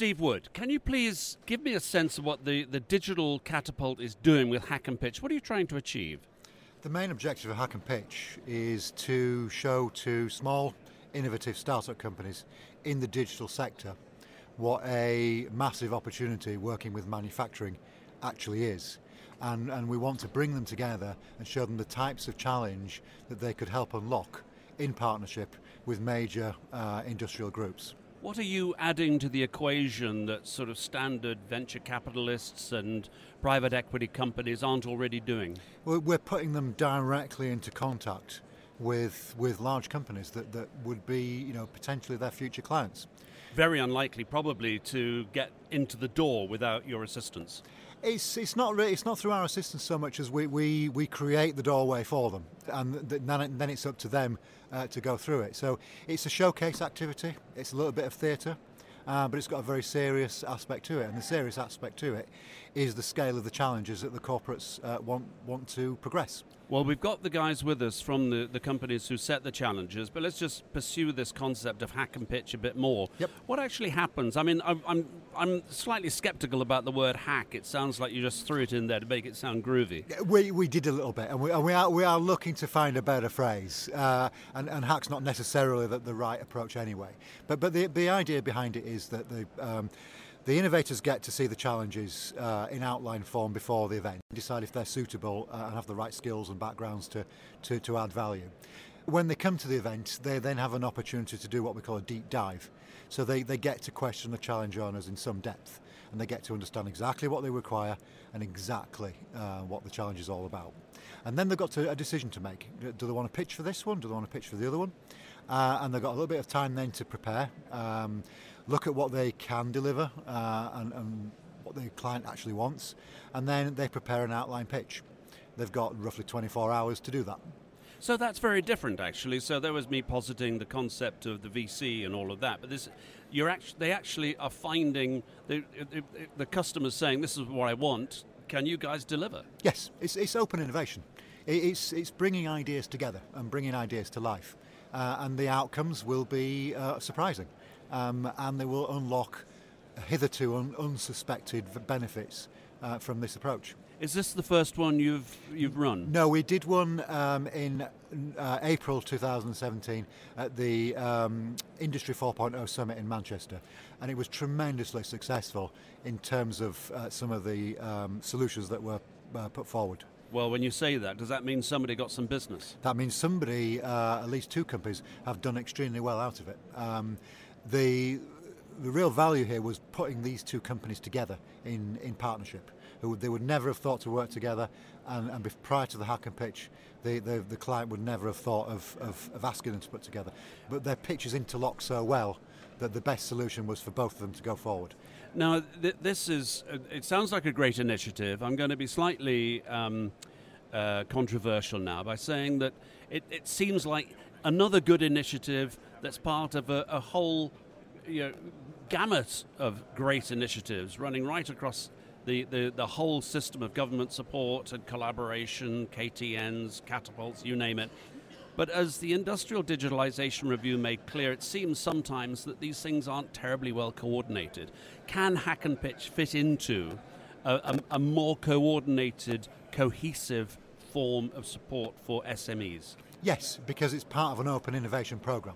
Steve Wood, can you please give me a sense of what the, the digital catapult is doing with Hack and Pitch? What are you trying to achieve? The main objective of Hack and Pitch is to show to small, innovative startup companies in the digital sector what a massive opportunity working with manufacturing actually is. And, and we want to bring them together and show them the types of challenge that they could help unlock in partnership with major uh, industrial groups. What are you adding to the equation that sort of standard venture capitalists and private equity companies aren't already doing? Well, we're putting them directly into contact with with large companies that, that would be you know potentially their future clients. Very unlikely, probably, to get into the door without your assistance. It's, it's not really, it's not through our assistance so much as we, we, we create the doorway for them, and then, then it's up to them uh, to go through it. So it's a showcase activity. It's a little bit of theatre, uh, but it's got a very serious aspect to it. And the serious aspect to it is the scale of the challenges that the corporates uh, want want to progress. Well, we've got the guys with us from the, the companies who set the challenges, but let's just pursue this concept of hack and pitch a bit more. Yep. What actually happens? I mean, I'm, I'm, I'm slightly skeptical about the word hack. It sounds like you just threw it in there to make it sound groovy. We, we did a little bit, and we, and we, are, we are looking to find a better phrase. Uh, and, and hack's not necessarily the, the right approach anyway. But, but the, the idea behind it is that the. Um, the innovators get to see the challenges uh, in outline form before the event, decide if they're suitable uh, and have the right skills and backgrounds to, to, to add value. When they come to the event, they then have an opportunity to do what we call a deep dive. So they, they get to question the challenge owners in some depth and they get to understand exactly what they require and exactly uh, what the challenge is all about. And then they've got to, a decision to make. Do they want to pitch for this one? Do they want to pitch for the other one? Uh, and they've got a little bit of time then to prepare. Um, look at what they can deliver uh, and, and what the client actually wants, and then they prepare an outline pitch. They've got roughly 24 hours to do that. So that's very different, actually. So there was me positing the concept of the VC and all of that, but this, you're actually, they actually are finding the, the, the customers saying, "This is what I want. Can you guys deliver?" Yes, it's, it's open innovation. It's, it's bringing ideas together and bringing ideas to life, uh, and the outcomes will be uh, surprising um, and they will unlock hitherto un- unsuspected benefits uh, from this approach. Is this the first one you've you've run? No, we did one um, in uh, April 2017 at the um, Industry 4.0 Summit in Manchester, and it was tremendously successful in terms of uh, some of the um, solutions that were uh, put forward. Well, when you say that, does that mean somebody got some business? That means somebody, uh, at least two companies, have done extremely well out of it. The the real value here was putting these two companies together in, in partnership. They would never have thought to work together, and, and prior to the hack and pitch, the, the, the client would never have thought of, of, of, asking them to put together. But their pitches interlock so well that the best solution was for both of them to go forward. Now, th- this is, it sounds like a great initiative. I'm going to be slightly um, uh, controversial now by saying that it, it seems like another good initiative that's part of a, a whole you know, gamut of great initiatives running right across the, the, the whole system of government support and collaboration, KTNs, catapults, you name it. But as the Industrial Digitalization Review made clear, it seems sometimes that these things aren't terribly well coordinated. Can Hack and Pitch fit into a, a, a more coordinated, cohesive form of support for SMEs? Yes, because it's part of an open innovation program.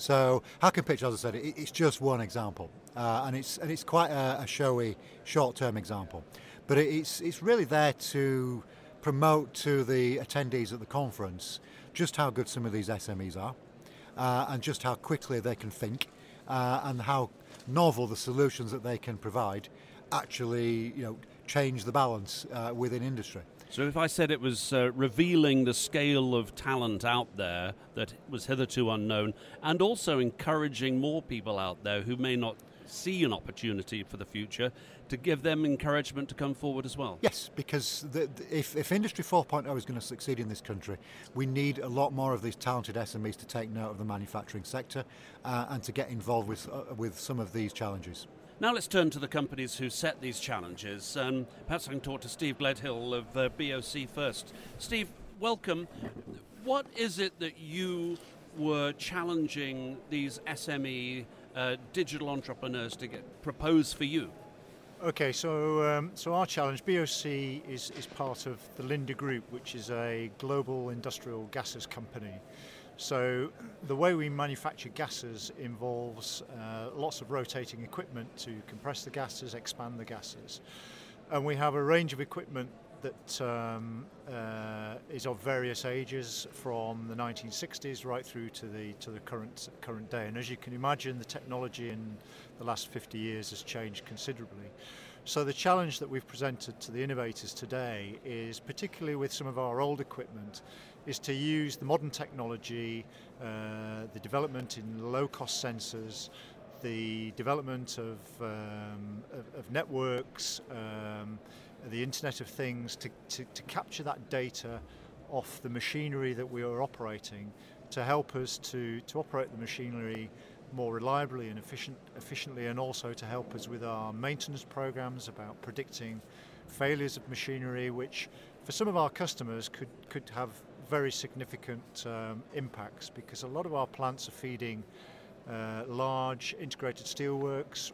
So Hack Pitch, as I said, it, it's just one example, uh, and it's and it's quite a, a showy short-term example, but it, it's it's really there to promote to the attendees at the conference just how good some of these SMEs are, uh, and just how quickly they can think, uh, and how novel the solutions that they can provide actually you know change the balance uh, within industry. So, if I said it was uh, revealing the scale of talent out there that was hitherto unknown, and also encouraging more people out there who may not see an opportunity for the future to give them encouragement to come forward as well. Yes, because the, the, if, if Industry 4.0 is going to succeed in this country, we need a lot more of these talented SMEs to take note of the manufacturing sector uh, and to get involved with, uh, with some of these challenges. Now let's turn to the companies who set these challenges. Um, perhaps I can talk to Steve Gledhill of uh, BOC first. Steve, welcome. What is it that you were challenging these SME uh, digital entrepreneurs to get propose for you? Okay, so um, so our challenge, BOC, is, is part of the Linde Group, which is a global industrial gases company. So the way we manufacture gases involves uh, lots of rotating equipment to compress the gases, expand the gases. And we have a range of equipment that um, uh, is of various ages from the 1960s right through to the to the current current day. And as you can imagine, the technology in the last 50 years has changed considerably. So the challenge that we've presented to the innovators today is particularly with some of our old equipment is to use the modern technology, uh, the development in low-cost sensors, the development of, um, of, of, networks, um, the Internet of Things, to, to, to, capture that data off the machinery that we are operating to help us to, to operate the machinery more reliably and efficient, efficiently and also to help us with our maintenance programs about predicting failures of machinery which for some of our customers could, could have very significant um, impacts because a lot of our plants are feeding uh, large integrated steelworks,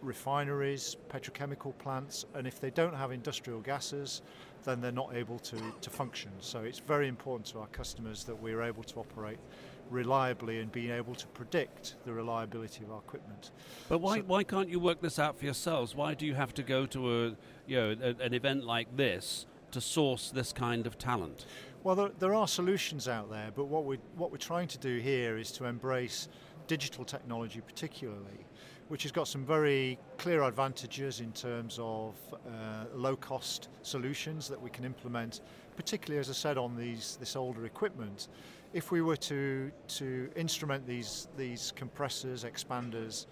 refineries, petrochemical plants, and if they don't have industrial gases, then they're not able to, to function. So it's very important to our customers that we're able to operate reliably and being able to predict the reliability of our equipment. But why, so why can't you work this out for yourselves? Why do you have to go to a, you know, a, an event like this to source this kind of talent? Well, there, there are solutions out there, but what we're, what we're trying to do here is to embrace digital technology particularly, which has got some very clear advantages in terms of uh, low-cost solutions that we can implement, particularly, as I said, on these this older equipment. If we were to, to instrument these, these compressors, expanders,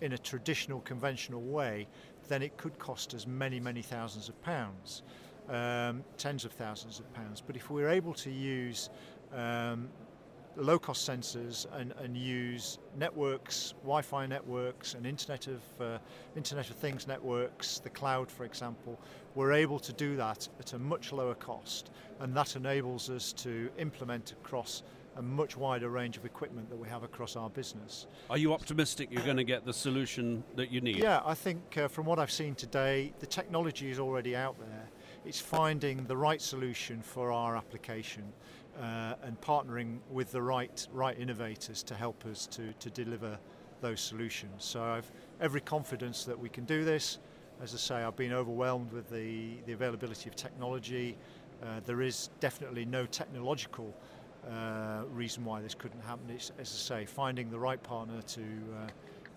in a traditional, conventional way, then it could cost us many, many thousands of pounds um, tens of thousands of pounds. But if we're able to use um, low cost sensors and, and, use networks, Wi Fi networks, and Internet of, uh, Internet of Things networks, the cloud, for example, we're able to do that at a much lower cost. And that enables us to implement across a much wider range of equipment that we have across our business. Are you optimistic you're going to get the solution that you need? Yeah, I think uh, from what I've seen today, the technology is already out there. It's finding the right solution for our application uh, and partnering with the right right innovators to help us to, to deliver those solutions. So I've every confidence that we can do this. As I say, I've been overwhelmed with the, the availability of technology. Uh, there is definitely no technological uh, reason why this couldn't happen. It's, as I say, finding the right partner to uh,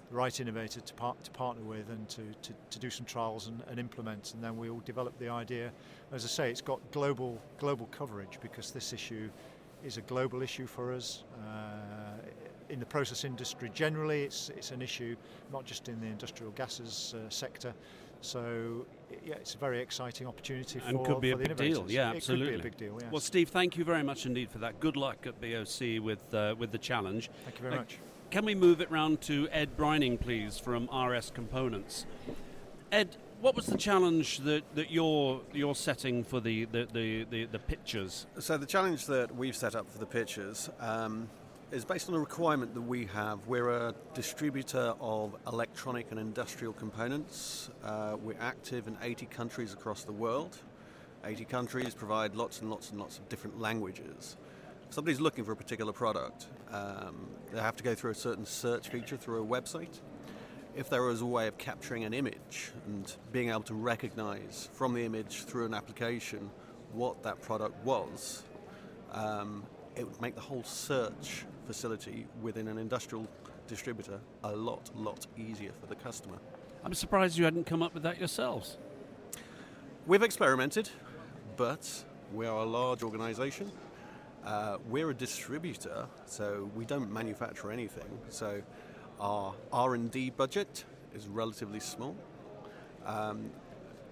the right innovator to, par- to partner with and to, to, to do some trials and, and, implement. And then we'll develop the idea. As I say, it's got global global coverage because this issue is a global issue for us. Uh, in the process industry generally, it's, it's an issue not just in the industrial gases uh, sector. So yeah, it's a very exciting opportunity and for, could be for a big deal. Yeah, absolutely. Could be a big deal. Yes. Well, Steve, thank you very much indeed for that. Good luck at BOC with uh, with the challenge. Thank you very much. Can we move it round to Ed Brining, please, from RS Components? Ed, what was the challenge that, that you're you're setting for the, the, the, the, the pitchers? So the challenge that we've set up for the pictures um, is based on a requirement that we have. We're a distributor of electronic and industrial components. Uh, we're active in 80 countries across the world. 80 countries provide lots and lots and lots of different languages somebody's looking for a particular product, um, they have to go through a certain search feature through a website. If there was a way of capturing an image and being able to recognize from the image through an application what that product was, um, it would make the whole search facility within an industrial distributor a lot, lot easier for the customer. I'm surprised you hadn't come up with that yourselves. We've experimented, but we are a large organization uh, we're a distributor, so we don't manufacture anything. So our R&D budget is relatively small. Um,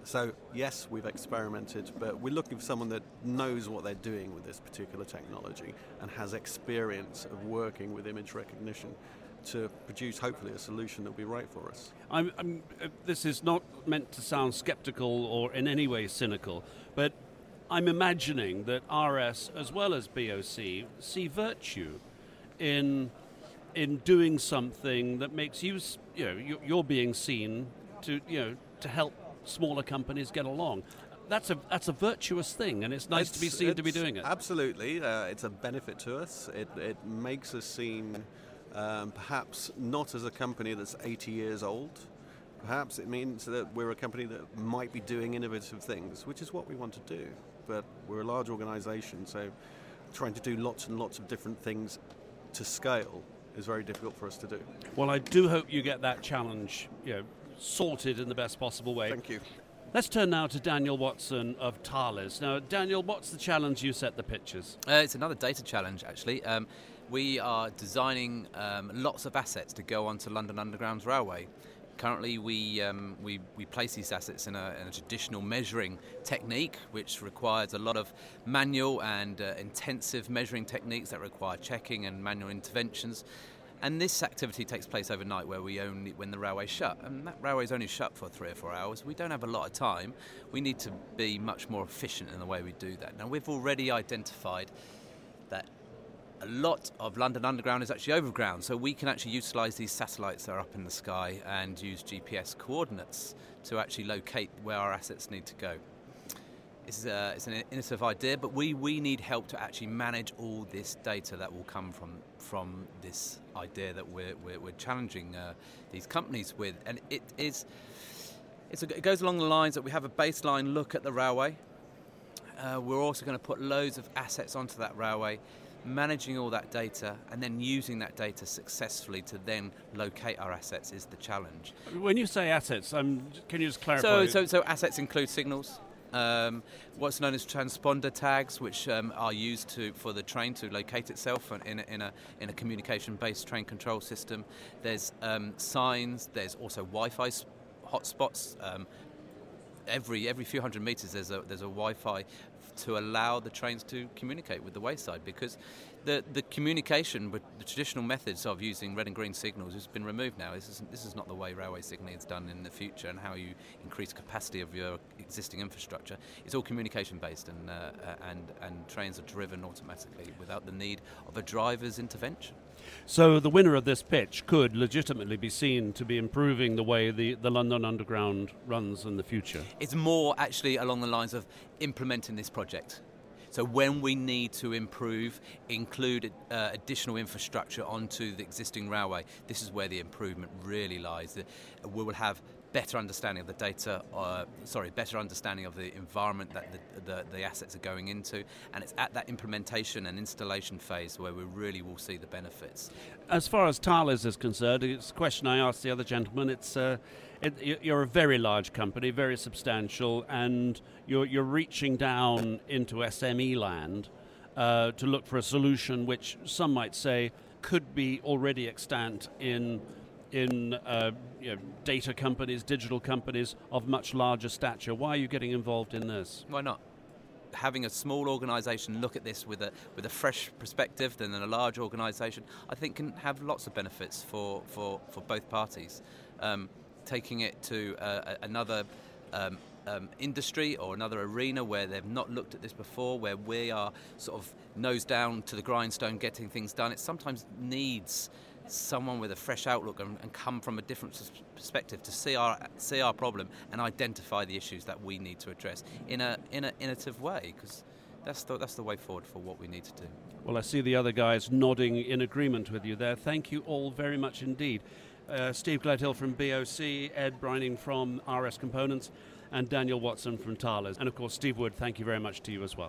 so yes, we've experimented, but we're looking for someone that knows what they're doing with this particular technology and has experience of working with image recognition to produce hopefully a solution that will be right for us. I'm, I'm, uh, this is not meant to sound skeptical or in any way cynical, but I'm imagining that RS as well as BOC see virtue in in doing something that makes you, you know, you're being seen to, you know, to help smaller companies get along. That's a that's a virtuous thing, and it's nice It's- to be seen to be doing it. Absolutely, uh, it's a benefit to us. It, it makes us seen um, perhaps not as a company that's 80 years old. Perhaps it means that we're a company that might be doing innovative things, which is what we want to do. But we're a large organisation, so trying to do lots and lots of different things to scale is very difficult for us to do. Well, I do hope you get that challenge, you know, sorted in the best possible way. Thank you. Let's turn now to Daniel Watson of Thales. Now, Daniel, what's the challenge you set the pictures? Uh, it's another data challenge, actually. Um, we are designing um, lots of assets to go onto London Underground's railway. Currently, we, um, we, we place these assets in a, in a traditional measuring technique, which requires a lot of manual and uh, intensive measuring techniques that require checking and manual interventions. And this activity takes place overnight, where we only when the railway's shut, and that railway's only shut for three or four hours. We don't have a lot of time. We need to be much more efficient in the way we do that. Now, we've already identified that a lot of London Underground is actually overground, so we can actually utilise these satellites that are up in the sky and use GPS coordinates to actually locate where our assets need to go. It's, uh, it's an innovative idea, but we, we need help to actually manage all this data that will come from, from this idea that we're, we're, we're challenging uh, these companies with. And it, is, a, it goes along the lines that we have a baseline look at the railway. Uh, we're also going to put loads of assets onto that railway, managing all that data, and then using that data successfully to then locate our assets is the challenge. When you say assets, um, can you just clarify? So, so, so assets include signals, um, what's known as transponder tags, which um, are used to for the train to locate itself in a, in a, in a communication-based train control system. There's um, signs. There's also Wi-Fi hotspots. Um, every every few hundred meters, there's a there's a Wi-Fi to allow the trains to communicate with the wayside because the, the communication with the traditional methods of using red and green signals has been removed now. This is, this is not the way railway signalling is done in the future and how you increase capacity of your existing infrastructure. It's all communication based and, uh, and, and trains are driven automatically without the need of a driver's intervention. So the winner of this pitch could legitimately be seen to be improving the way the, the London Underground runs in the future. It's more actually along the lines of implementing this project. So when we need to improve, include uh, additional infrastructure onto the existing railway, this is where the improvement really lies. We will have better understanding of the data, uh, sorry, better understanding of the environment that the, the, the assets are going into, and it's at that implementation and installation phase where we really will see the benefits. As far as Thales is concerned, it's a question I asked the other gentleman. It's uh, it, you're a very large company, very substantial, and you're, you're reaching down into SME land uh, to look for a solution which some might say could be already extant in in uh, you know, data companies, digital companies of much larger stature. Why are you getting involved in this? Why not? Having a small organisation look at this with a with a fresh perspective than a large organisation, I think can have lots of benefits for for, for both parties. Um, taking it to uh, another um, um, industry or another arena where they've not looked at this before, where we are sort of nose down to the grindstone, getting things done. It sometimes needs someone with a fresh outlook and, and come from a different perspective to see our see our problem and identify the issues that we need to address in a in an innovative way because that's the that's the way forward for what we need to do. Well, I see the other guys nodding in agreement with you there. Thank you all very much indeed. Uh, Steve Gledhill from BOC, Ed Brining from RS Components, and Daniel Watson from Thales. And of course, Steve Wood, thank you very much to you as well.